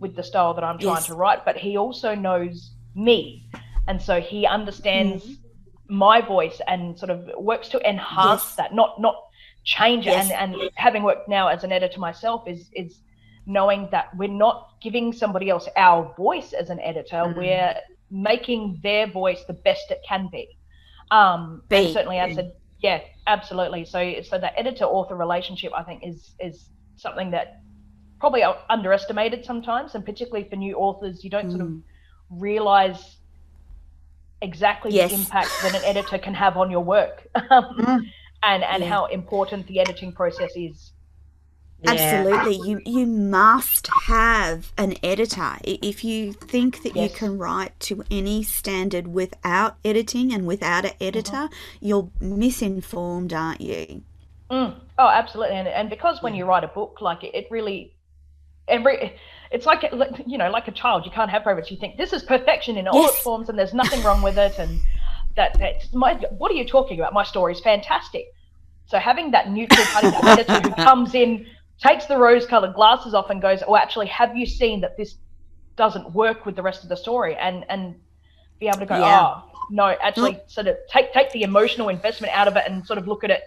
with the style that I'm trying Yes. to write, but he also knows me, and so he understands Mm-hmm. my voice and sort of works to enhance Yes. that, not not change it. And and having worked now as an editor myself is is knowing that we're not giving somebody else our voice as an editor, Mhm. we're making their voice the best it can be. Um, Be. certainly, I said, yeah, absolutely. So, so the editor-author relationship, I think, is is something that probably underestimated sometimes, and particularly for new authors, you don't sort of Mm. realize exactly Yes. the impact that an editor can have on your work, um, Mm. and and Yeah. how important the editing process is. Yeah. Absolutely. You you must have an editor. If you think that you can write to any standard without editing and without an editor, you're misinformed, aren't you? Mm. Oh, absolutely. And, and because when you write a book, like it, it really, every, it's like, you know, like a child, you can't have favorites. You think this is perfection in all its forms and there's nothing wrong with it. And that, that's my, what are you talking about? My story is fantastic. So having that neutral party, that editor who comes in, takes the rose colored glasses off and goes, oh, actually, have you seen that this doesn't work with the rest of the story? And, and be able to go, Yeah. oh, no, actually sort of take, take the emotional investment out of it and sort of look at it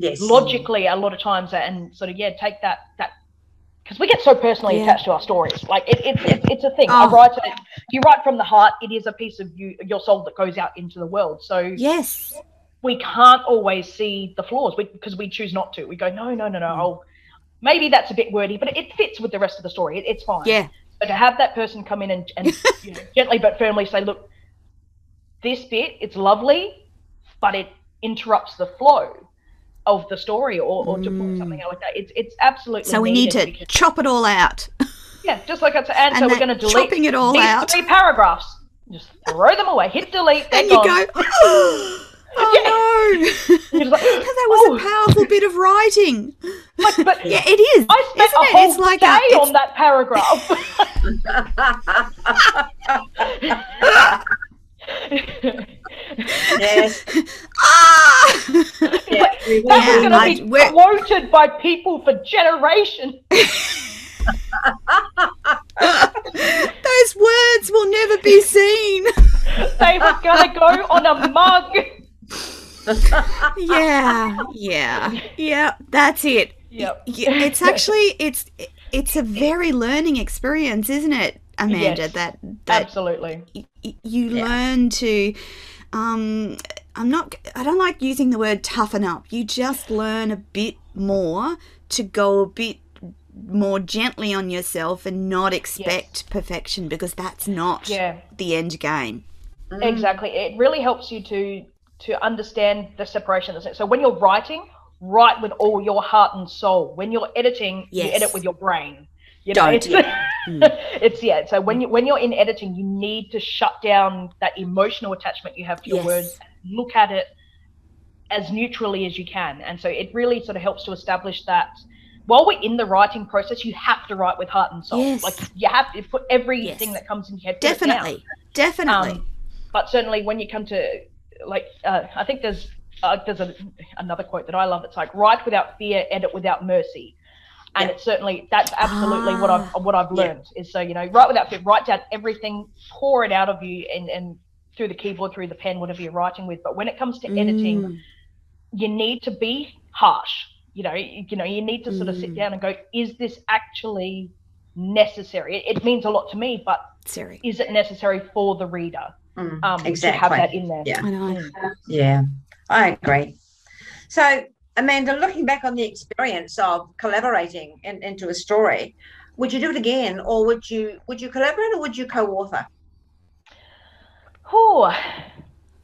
Yes. logically a lot of times and sort of yeah take that that because we get so personally Yeah. attached to our stories like it, it's it's it's a thing I Oh. write it you write from the heart it is a piece of you your soul that goes out into the world so Yes. we can't always see the flaws because we choose not to we go no no no no Mm. oh maybe that's a bit wordy but it fits with the rest of the story it, it's fine Yeah. but to have that person come in and, and you know, gently but firmly say, look, this bit, it's lovely, but it interrupts the flow of the story or, or to Mm. point something out like that. It's it's absolutely So we need to because- chop it all out. yeah, just like I said, and, And so we're going to delete chopping it all these out. three paragraphs. Just throw them away. Hit delete. And you gone. go, oh no. You're like, that was "Oh." a powerful bit of writing. But, but Yeah, it is. I spent isn't a it? whole It's like day a, it's, on that paragraph. yes. ah! Yeah. we. That was going to be we're- quoted by people for generations. Those words will never be seen. They were going to go on a mug. Yeah, yeah, yeah. That's it. Yep. It's actually it's it's a very learning experience, isn't it, Amanda? Yes. That that Absolutely. y- you Yeah. learn to. Um, I'm not. I don't like using the word toughen up. You just learn a bit more to go a bit more gently on yourself and not expect perfection because that's not Yeah, the end game. Exactly. It really helps you to to understand the separation. So when you're writing, write with all your heart and soul. When you're editing, Yes. you edit with your brain. You Don't, it's, yeah. Mm. it's yeah. So when you when you're in editing, you need to shut down that emotional attachment you have to your Yes. words. Look at it as neutrally as you can, and so it really sort of helps to establish that. While we're in the writing process, you have to write with heart and soul. Yes. Like you have to put everything Yes. that comes in your head. put it down. Definitely. Definitely. Um, but certainly when you come to like, uh, I think there's uh, there's a, another quote that I love. It's like write without fear, edit without mercy, and Yeah. it's certainly that's absolutely what I've what I've Yeah. learned is so you know write without fear, write down everything, pour it out of you, and and through the keyboard, through the pen, whatever you're writing with. But when it comes to editing, Mm. you need to be harsh. You know, you, you know, you need to sort of sit Mm. down and go, is this actually necessary? It, it means a lot to me, but is it necessary for the reader? Mm, um, to have exactly. that in there. Yeah. I know. Mm. Yeah, I agree. So, Amanda, looking back on the experience of collaborating in, into a story, would you do it again, or would you would you collaborate, or would you co-author? Oh,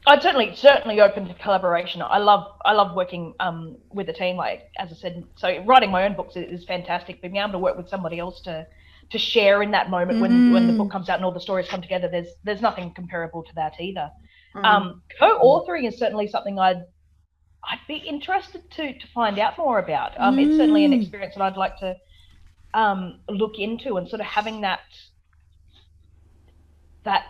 I'd certainly certainly open to collaboration. I love I love working um, with a team. Like as I said, so writing my own books is, is fantastic. But being able to work with somebody else to to share in that moment when when the Mm. book comes out and all the stories come together, there's there's nothing comparable to that either. Mm, Um, co-authoring is certainly something I'd I'd be interested to to find out more about. Um, It's certainly an Mm. experience that I'd like to um, look into and sort of having that that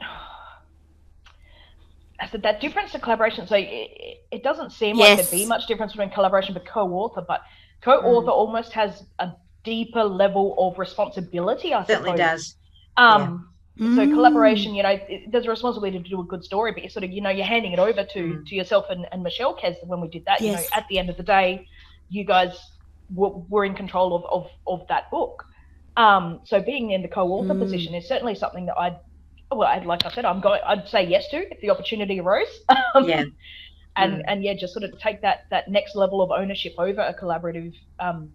I said that difference to collaboration. So it, it doesn't seem like there'd be much difference between collaboration but co-author, but co-author almost has a deeper level of responsibility. I certainly suppose. does. Um, so Mm. collaboration, you know, it, there's a responsibility to do a good story, but you sort of, you know, you're handing it over to Mm. to yourself and, and Michelle Kez when we did that. You know, Yes. at the end of the day, you guys were, were in control of, of of that book. Um, so being in the co-author Mm. position is certainly something that I'd, well, I'd, like I said, I'm going, I'd say yes to if the opportunity arose. Um, Yeah. and Mm. and yeah, just sort of take that that next level of ownership over a collaborative um,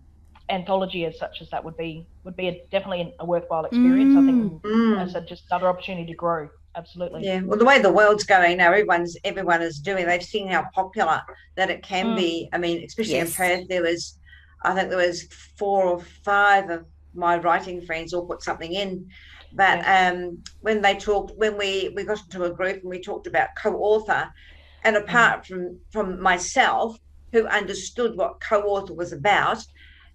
anthology as such as that would be would be a, definitely a worthwhile experience. I think Mm. as I said, just another opportunity to grow. Absolutely. Yeah, well, the way the world's going now, everyone's everyone is doing. They've seen how popular that it can Mm. be. I mean, especially Yes. in Perth, there was, I think there was four or five of my writing friends all put something in. But um, when they talked, when we we got into a group and we talked about co-author, and apart from from myself, who understood what co-author was about,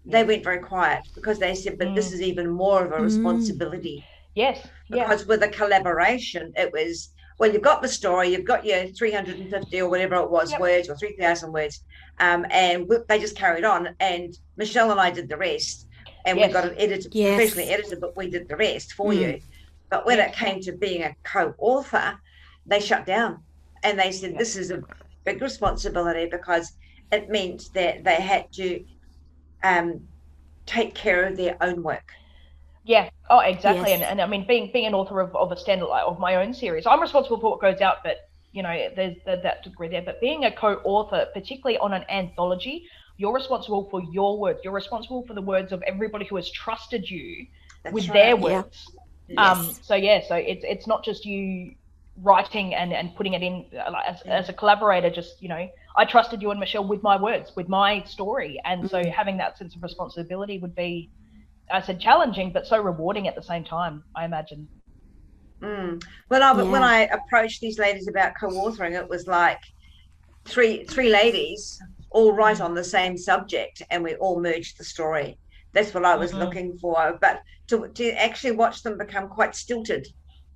they went very quiet because they said, "But this Mm. is even more of a Mm. responsibility." Yes. Yeah. because with a collaboration it was well you've got the story you've got your 350 or whatever it was Yep. words or 3000 words um, and we, they just carried on and michelle and i did the rest and Yes. we got it edited Yes. professionally edited but we did the rest for Mm. you but when Yes. it came to being a co-author they shut down and they said Yep. this is a big responsibility because it meant that they had to um, take care of their own work Yeah. Oh, exactly. Yes. And, and I mean, being being an author of, of a standard of my own series, I'm responsible for what goes out, but you know, there's that, that degree there. But being a co-author, particularly on an anthology, you're responsible for your words. You're responsible for the words of everybody who has trusted you That's with right. their Yeah. words. Um, Yes. so yeah, so it's it's not just you writing and, and putting it in as, Yeah. as a collaborator. Just you know, I trusted you and Michelle with my words, with my story, and so Mhm. having that sense of responsibility would be, I said, challenging but so rewarding at the same time. I imagine. Mm. When I when I approached these ladies about co-authoring, it was like three three ladies all write on the same subject, and we all merged the story. That's what I was Mhm. looking for. But to to actually watch them become quite stilted,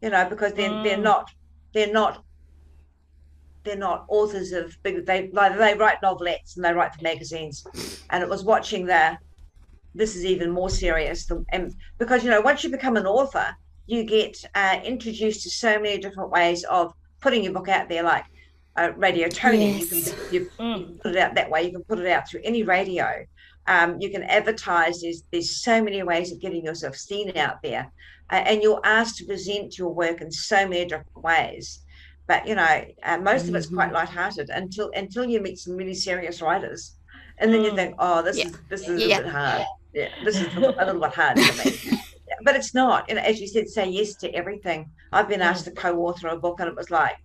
you know, because they're they're Mm. not they're not they're not authors of big they like they write novelettes and they write for magazines, and it was watching the this is even more serious than and because you know once you become an author you get uh, introduced to so many different ways of putting your book out there, like uh, Radio Tony. You can you, you Mm. can put it out that way. You can put it out through any radio. Um, you can advertise. There's there's so many ways of getting yourself seen out there, uh, and you're asked to present your work in so many different ways. But you know, uh, most of it's quite Mhm. lighthearted until until you meet some really serious writers, and then you Mm. think, oh, this Yeah. is this is Yeah. a bit hard. Yeah, this is a little, a little bit hard for me but it's not. And as you said, say yes to everything. I've been Mm. asked to co-author a book, and it was like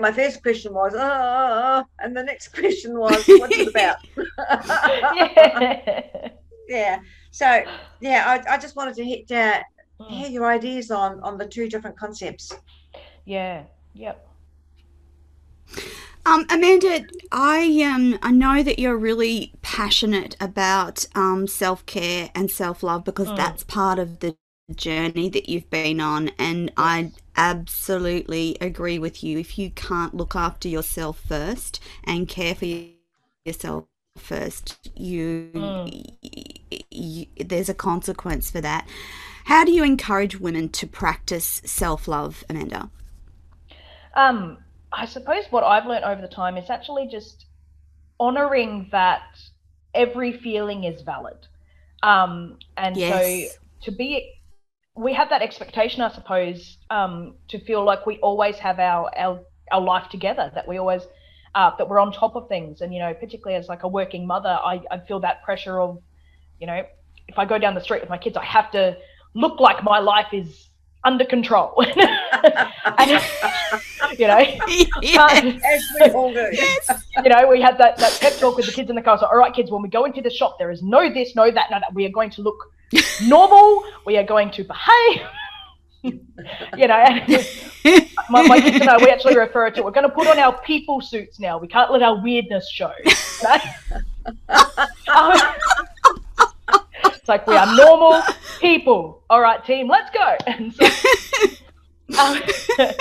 my first question was, oh, and the next question was, what's it about? yeah. yeah. So, yeah, I, I just wanted to hit, uh, mm. hear your ideas on on the two different concepts. Yeah. Yep. Um, Amanda, I um I know that you're really passionate about um self care and self love because mm. that's part of the journey that you've been on, and. I absolutely agree with you. If you can't look after yourself first and care for yourself first, you, mm. you there's a consequence for that. How do you encourage women to practice self love, Amanda? Um, I suppose what I've learned over the time is actually just honoring that every feeling is valid. Um, and yes. so to be, we have that expectation, I suppose, um, to feel like we always have our, our, our life together, that we always, uh, that we're on top of things. And, you know, particularly as like a working mother, I, I feel that pressure of, you know, if I go down the street with my kids, I have to look like my life is under control. and, you know, yes. yes. you know, we had that, that pep talk with the kids in the car. So, all right, kids, when we go into the shop, there is no this, no that, no that. We are going to look normal. We are going to behave. you know, my, my, kids and I, we actually refer to we're going to put on our people suits now. We can't let our weirdness show. um, it's like we are normal people. All right, team, let's go. And so, um,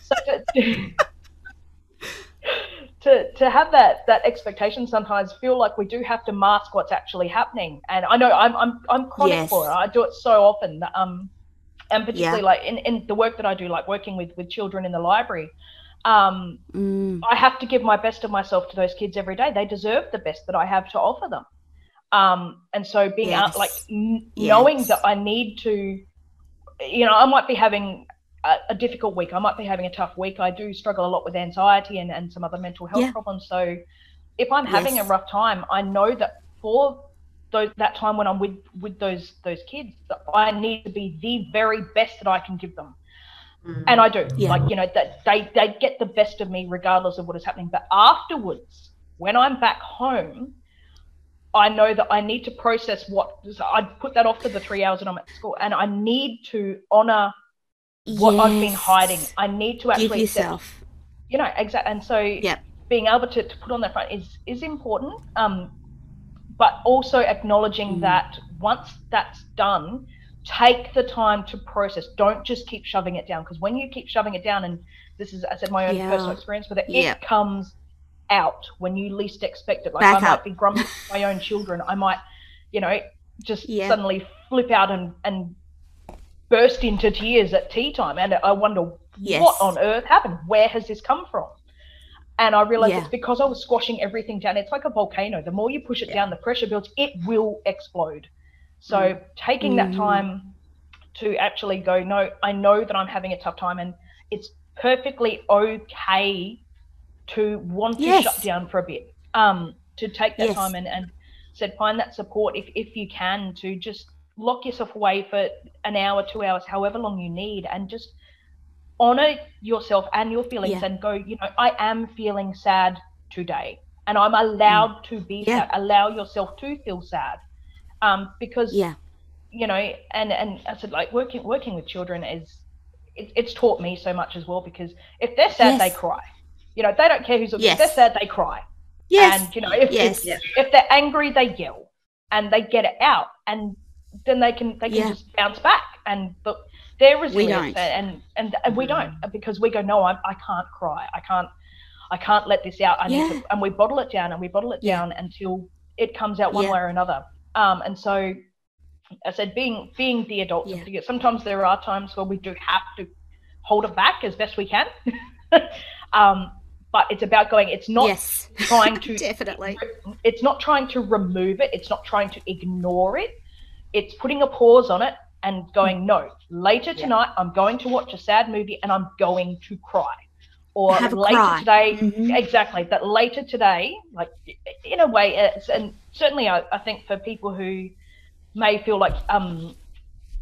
so to, to, to have that that expectation sometimes feel like we do have to mask what's actually happening. And I know I'm I'm I'm chronic yes. for it. I do it so often. Um, and particularly yeah. like in, in the work that I do, like working with with children in the library. Um, mm. I have to give my best of myself to those kids every day. They deserve the best that I have to offer them. Um, and so being yes. out, like n- yes. knowing that I need to, you know, I might be having a, a, difficult week. I might be having a tough week. I do struggle a lot with anxiety and, and some other mental health yeah. problems. So if I'm having yes. a rough time, I know that for those, that time when I'm with, with those, those kids, that I need to be the very best that I can give them. Mm. And I do, yeah. like, you know, that they, they get the best of me regardless of what is happening. But afterwards, when I'm back home, I know that I need to process what I put that off for the three hours that I'm at school, and I need to honor what yes. I've been hiding. I need to actually give yourself, accept, you know, exactly. And so, yep. being able to, to put on that front is is important. Um, but also acknowledging mm. that once that's done, take the time to process. Don't just keep shoving it down because when you keep shoving it down, and this is, I said, my own yeah. personal experience with it, yep. it comes out when you least expect it. Like Back I might be grumpy with my own children. I might, you know, just yeah. suddenly flip out and, and burst into tears at tea time. And I wonder yes. what on earth happened? Where has this come from? And I realized yeah. it's because I was squashing everything down. It's like a volcano. The more you push it yeah. down, the pressure builds, it will explode. So mm. taking mm. that time to actually go, no, I know that I'm having a tough time and it's perfectly okay to want yes. to shut down for a bit, um, to take that yes. time and, and said find that support if, if you can to just lock yourself away for an hour, two hours, however long you need, and just honor yourself and your feelings yeah. and go, you know, I am feeling sad today. And I'm allowed mm. to be yeah. sad. Allow yourself to feel sad. Um, because yeah. you know, and and I said like working working with children is it, it's taught me so much as well because if they're sad, yes. they cry. You know, they don't care who's looking. Yes. If they're sad, they cry. Yes. And you know, if yes. if, if they're angry, they yell and they get it out, and then they can they can yeah. just bounce back. And but they're resilient, and, and and we don't mm. because we go, no, I I can't cry. I can't I can't let this out. I yeah. need to, and we bottle it down and we bottle it yeah. down until it comes out one way or another. Um, and so I said, being being the adult, yeah. sometimes there are times where we do have to hold it back as best we can. um, but it's about going it's not yes. trying to definitely it's not trying to remove it it's not trying to ignore it it's putting a pause on it and going no later tonight yeah. i'm going to watch a sad movie and i'm going to cry or later cry. today mm-hmm. exactly that later today like in a way it's, and certainly I, I think for people who may feel like um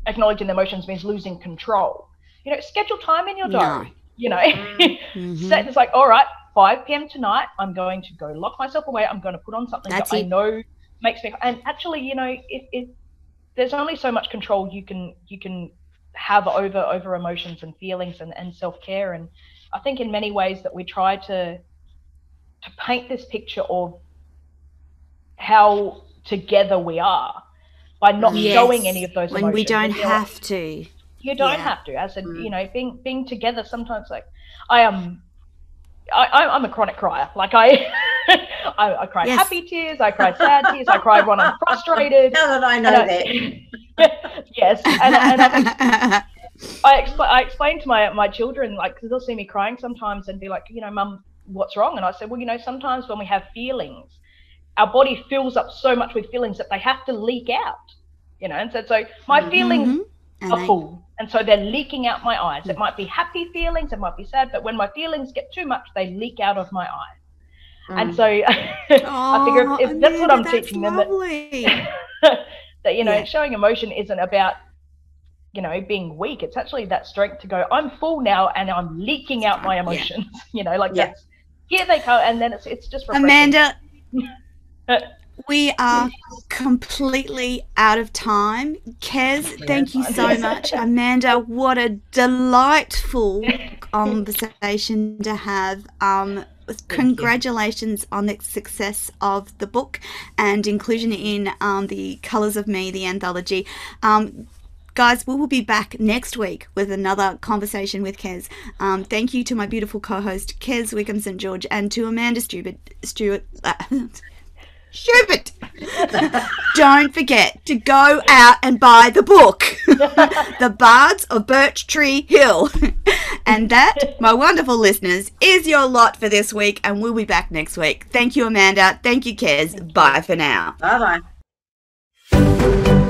acknowledging emotions means losing control you know schedule time in your diary no You know, mm-hmm. set it's like, all right, 5 p.m. tonight, I'm going to go lock myself away. I'm going to put on something That's that it. I know makes me. And actually, you know, if, if there's only so much control you can you can have over over emotions and feelings and, and self-care and i think in many ways that we try to to paint this picture of how together we are by not yes. showing any of those when emotions. we don't have to you don't yeah. have to as a mm. you know being being together sometimes like i am I, am a chronic crier. Like I, I, I, cry yes. happy tears, I cry sad tears, I cry when I'm frustrated. Now that I know that. yes, and, and I, I, expl- I explain to my my children like because they'll see me crying sometimes and be like, you know, mum, what's wrong? And I said, well, you know, sometimes when we have feelings, our body fills up so much with feelings that they have to leak out. You know, and so so my mm-hmm. feelings are full and so they're leaking out my eyes. It might be happy feelings, it might be sad, but when my feelings get too much, they leak out of my eyes. Mm. And so I figure if, if that's what I'm teaching lovely. them that, that you know, yeah. showing emotion isn't about you know being weak. It's actually that strength to go. I'm full now, and I'm leaking out my emotions. Yeah. you know, like yeah. that's here they come, and then it's it's just refreshing. Amanda. We are completely out of time. Kez, thank you so much. Amanda, what a delightful conversation to have. Um, congratulations on the success of the book and inclusion in um, the Colors of Me, the anthology. Um, guys, we will be back next week with another conversation with Kez. Um, thank you to my beautiful co-host Kez Wickham St George and to Amanda Stewart. Stewart uh, stupid. Don't forget to go out and buy the book, The Bards of Birch Tree Hill. and that, my wonderful listeners, is your lot for this week, and we'll be back next week. Thank you, Amanda. Thank you, Kez. Bye for now. Bye bye.